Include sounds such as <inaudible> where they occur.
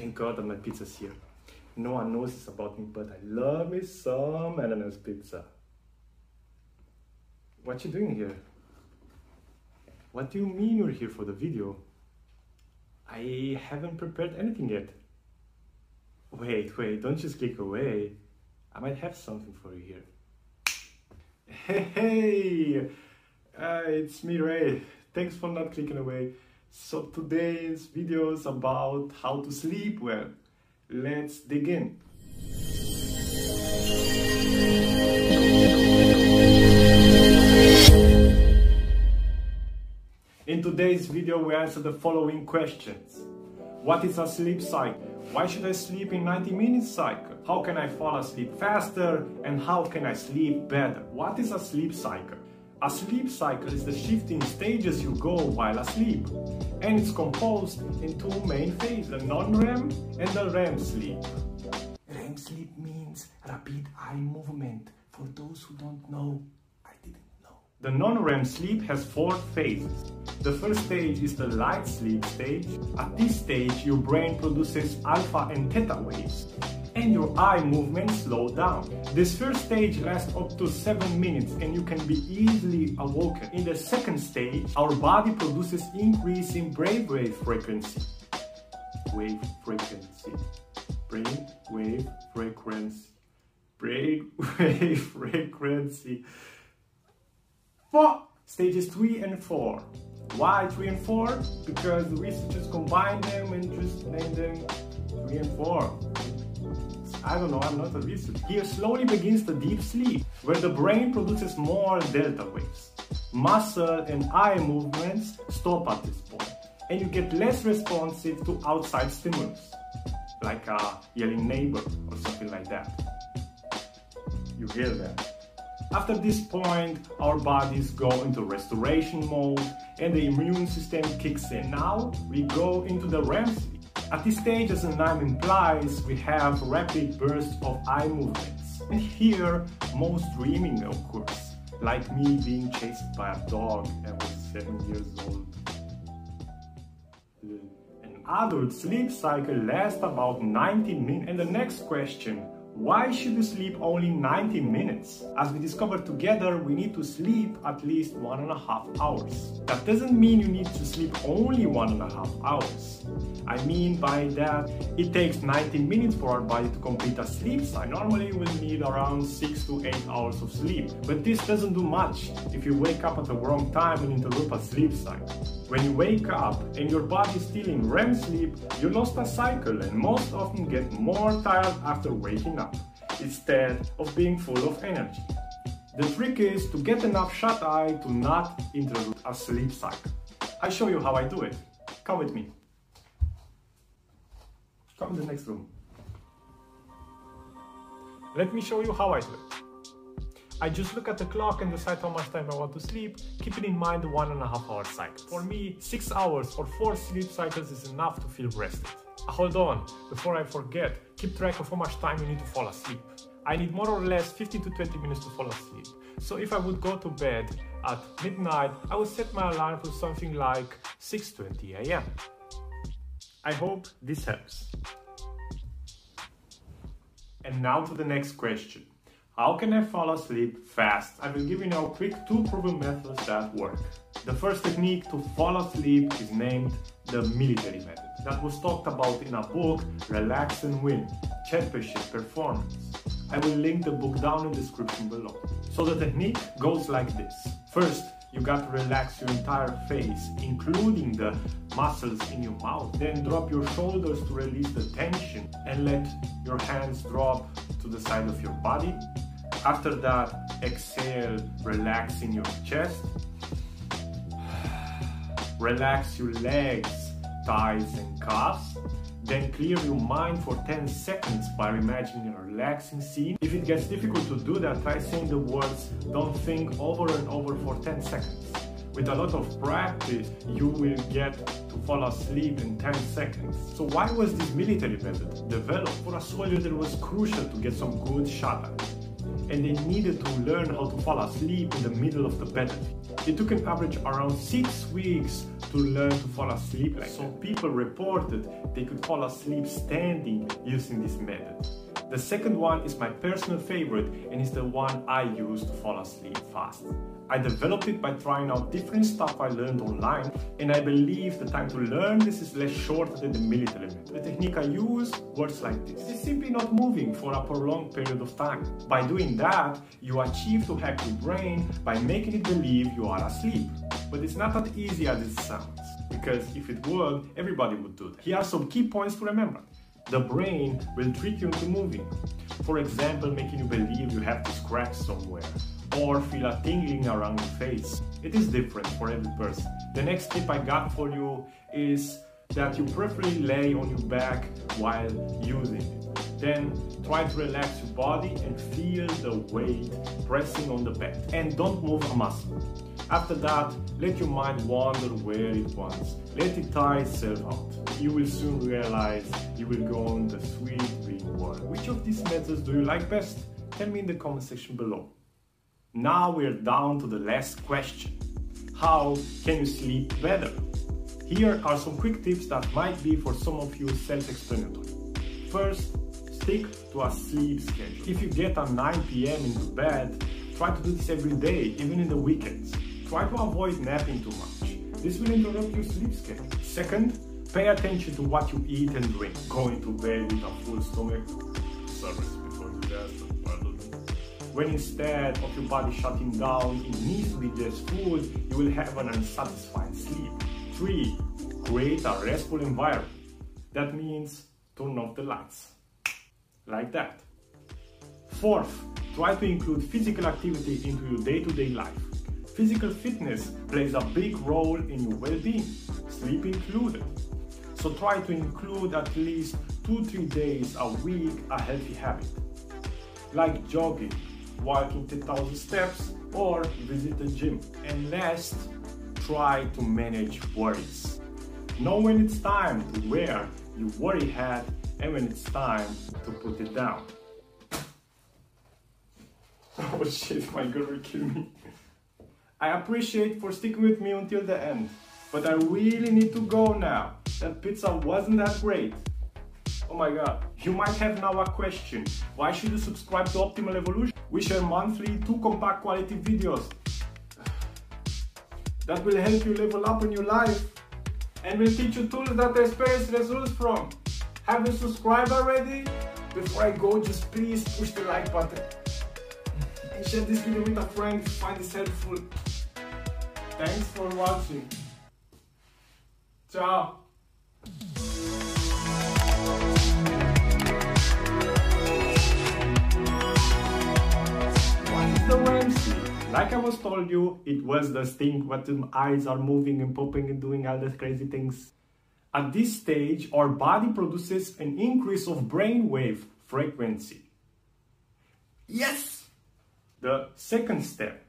Thank God that my pizza's here. No one knows this about me, but I love me some ananas pizza. What you doing here? What do you mean you're here for the video? I haven't prepared anything yet. Wait, wait, don't just click away. I might have something for you here. <laughs> Hey, hey! Uh, it's me, Ray. Thanks for not clicking away. So today's video is about how to sleep well. Let's dig in. In today's video, we answer the following questions. What is a sleep cycle? Why should I sleep in 90 minutes cycle? How can I fall asleep faster? And how can I sleep better? What is a sleep cycle? A sleep cycle is the shifting stages you go while asleep. And it's composed in two main phases, the non-REM and the REM sleep. REM sleep means rapid eye movement. For those who don't know, I didn't know. The non-REM sleep has four phases. The first stage is the light sleep stage. At this stage, your brain produces alpha and theta waves and your eye movements slow down. This first stage lasts up to 7 minutes and you can be easily awoken. In the second stage, our body produces increase in brainwave frequency. Wave frequency. Brain wave frequency. Brain <laughs> wave frequency. Four. Stages 3 and 4. Why 3 and 4? Because researchers combined them and just named them 3 and 4. I don't know, I'm not a researcher. Here slowly begins the deep sleep, where the brain produces more delta waves. Muscle and eye movements stop at this point, and you get less responsive to outside stimulus, like a yelling neighbor or something like that. You hear that? After this point, our bodies go into restoration mode and the immune system kicks in. Now we go into the REM sleep at this stage, as the name implies, we have rapid bursts of eye movements. And here, most dreaming occurs, like me being chased by a dog I was 7 years old. An adult sleep cycle lasts about 90 minutes. And the next question, why should you sleep only 90 minutes? As we discovered together, we need to sleep at least one and a half hours. That doesn't mean you need to sleep only one and a half hours. I mean by that, it takes 90 minutes for our body to complete a sleep cycle. Normally we need around 6 to 8 hours of sleep, but this doesn't do much if you wake up at the wrong time and interrupt a sleep cycle. When you wake up and your body is still in REM sleep, you lost a cycle and most often get more tired after waking up, instead of being full of energy. The trick is to get enough shut eye to not interrupt a sleep cycle. I show you how I do it. Come with me. Come in the next room. Let me show you how I do it. I just look at the clock and decide how much time I want to sleep, keeping in mind the one and a half hour cycle. For me, six hours or four sleep cycles is enough to feel rested. Hold on, before I forget, keep track of how much time you need to fall asleep. I need more or less 15 to 20 minutes to fall asleep. So if I would go to bed at midnight, I would set my alarm to something like 6.20 am. I hope this helps. And now to the next question. How can I fall asleep fast? I will give you now quick two proven methods that work. The first technique to fall asleep is named the military method. That was talked about in a book, Relax and Win, Championship Performance. I will link the book down in the description below. So the technique goes like this. First, you got to relax your entire face, including the muscles in your mouth. Then drop your shoulders to release the tension and let your hands drop to the side of your body. After that, exhale, relaxing your chest. <sighs> Relax your legs, thighs and calves. Then clear your mind for 10 seconds by imagining a relaxing scene. If it gets difficult to do that, try saying the words don't think over and over for 10 seconds. With a lot of practice, you will get to fall asleep in 10 seconds. So why was this military method developed? For a soldier, it was crucial to get some good shot at and they needed to learn how to fall asleep in the middle of the battlefield. It took an average around six weeks to learn to fall asleep like So people reported they could fall asleep standing using this method. The second one is my personal favorite and is the one I use to fall asleep fast. I developed it by trying out different stuff I learned online and I believe the time to learn this is less short than the military method. The technique I use works like this. It's simply not moving for a prolonged period of time. By doing that, you achieve to hack your brain by making it believe you are asleep. But it's not that easy as it sounds because if it would, everybody would do that. Here are some key points to remember the brain will trick you into moving. For example, making you believe you have to scratch somewhere or feel a tingling around your face. It is different for every person. The next tip I got for you is that you preferably lay on your back while using it. Then try to relax your body and feel the weight pressing on the back And don't move a muscle. After that, let your mind wander where it wants. Let it tire itself out. You will soon realize you will go on the sweet dream world. Which of these methods do you like best? Tell me in the comment section below. Now we're down to the last question. How can you sleep better? Here are some quick tips that might be for some of you self-explanatory. First, stick to a sleep schedule. If you get at 9 p.m. into bed, try to do this every day, even in the weekends. Try to avoid napping too much. This will interrupt your sleep schedule. Second, pay attention to what you eat and drink. Going to bed with a full stomach, service. When instead of your body shutting down, it needs to digest food, you will have an unsatisfied sleep. Three, create a restful environment. That means turn off the lights. Like that. Fourth, try to include physical activity into your day-to-day -day life. Physical fitness plays a big role in your well-being, sleep included. So try to include at least 2-3 days a week a healthy habit, like jogging, walking 10,000 steps, or visit the gym. And last, try to manage worries. Know when it's time to wear your worry hat and when it's time to put it down. <laughs> Oh shit, my girl will kill me. I appreciate for sticking with me until the end, but I really need to go now. That pizza wasn't that great. Oh my god. You might have now a question. Why should you subscribe to Optimal Evolution? We share monthly two compact quality videos that will help you level up in your life and will teach you tools that experience results from. Have you subscribed already? Before I go, just please push the like button and share this video with a friend if you find this helpful. Thanks for watching. Ciao. Like I was told you, it was the thing what the eyes are moving and popping and doing all these crazy things. At this stage, our body produces an increase of brainwave frequency. Yes! The second step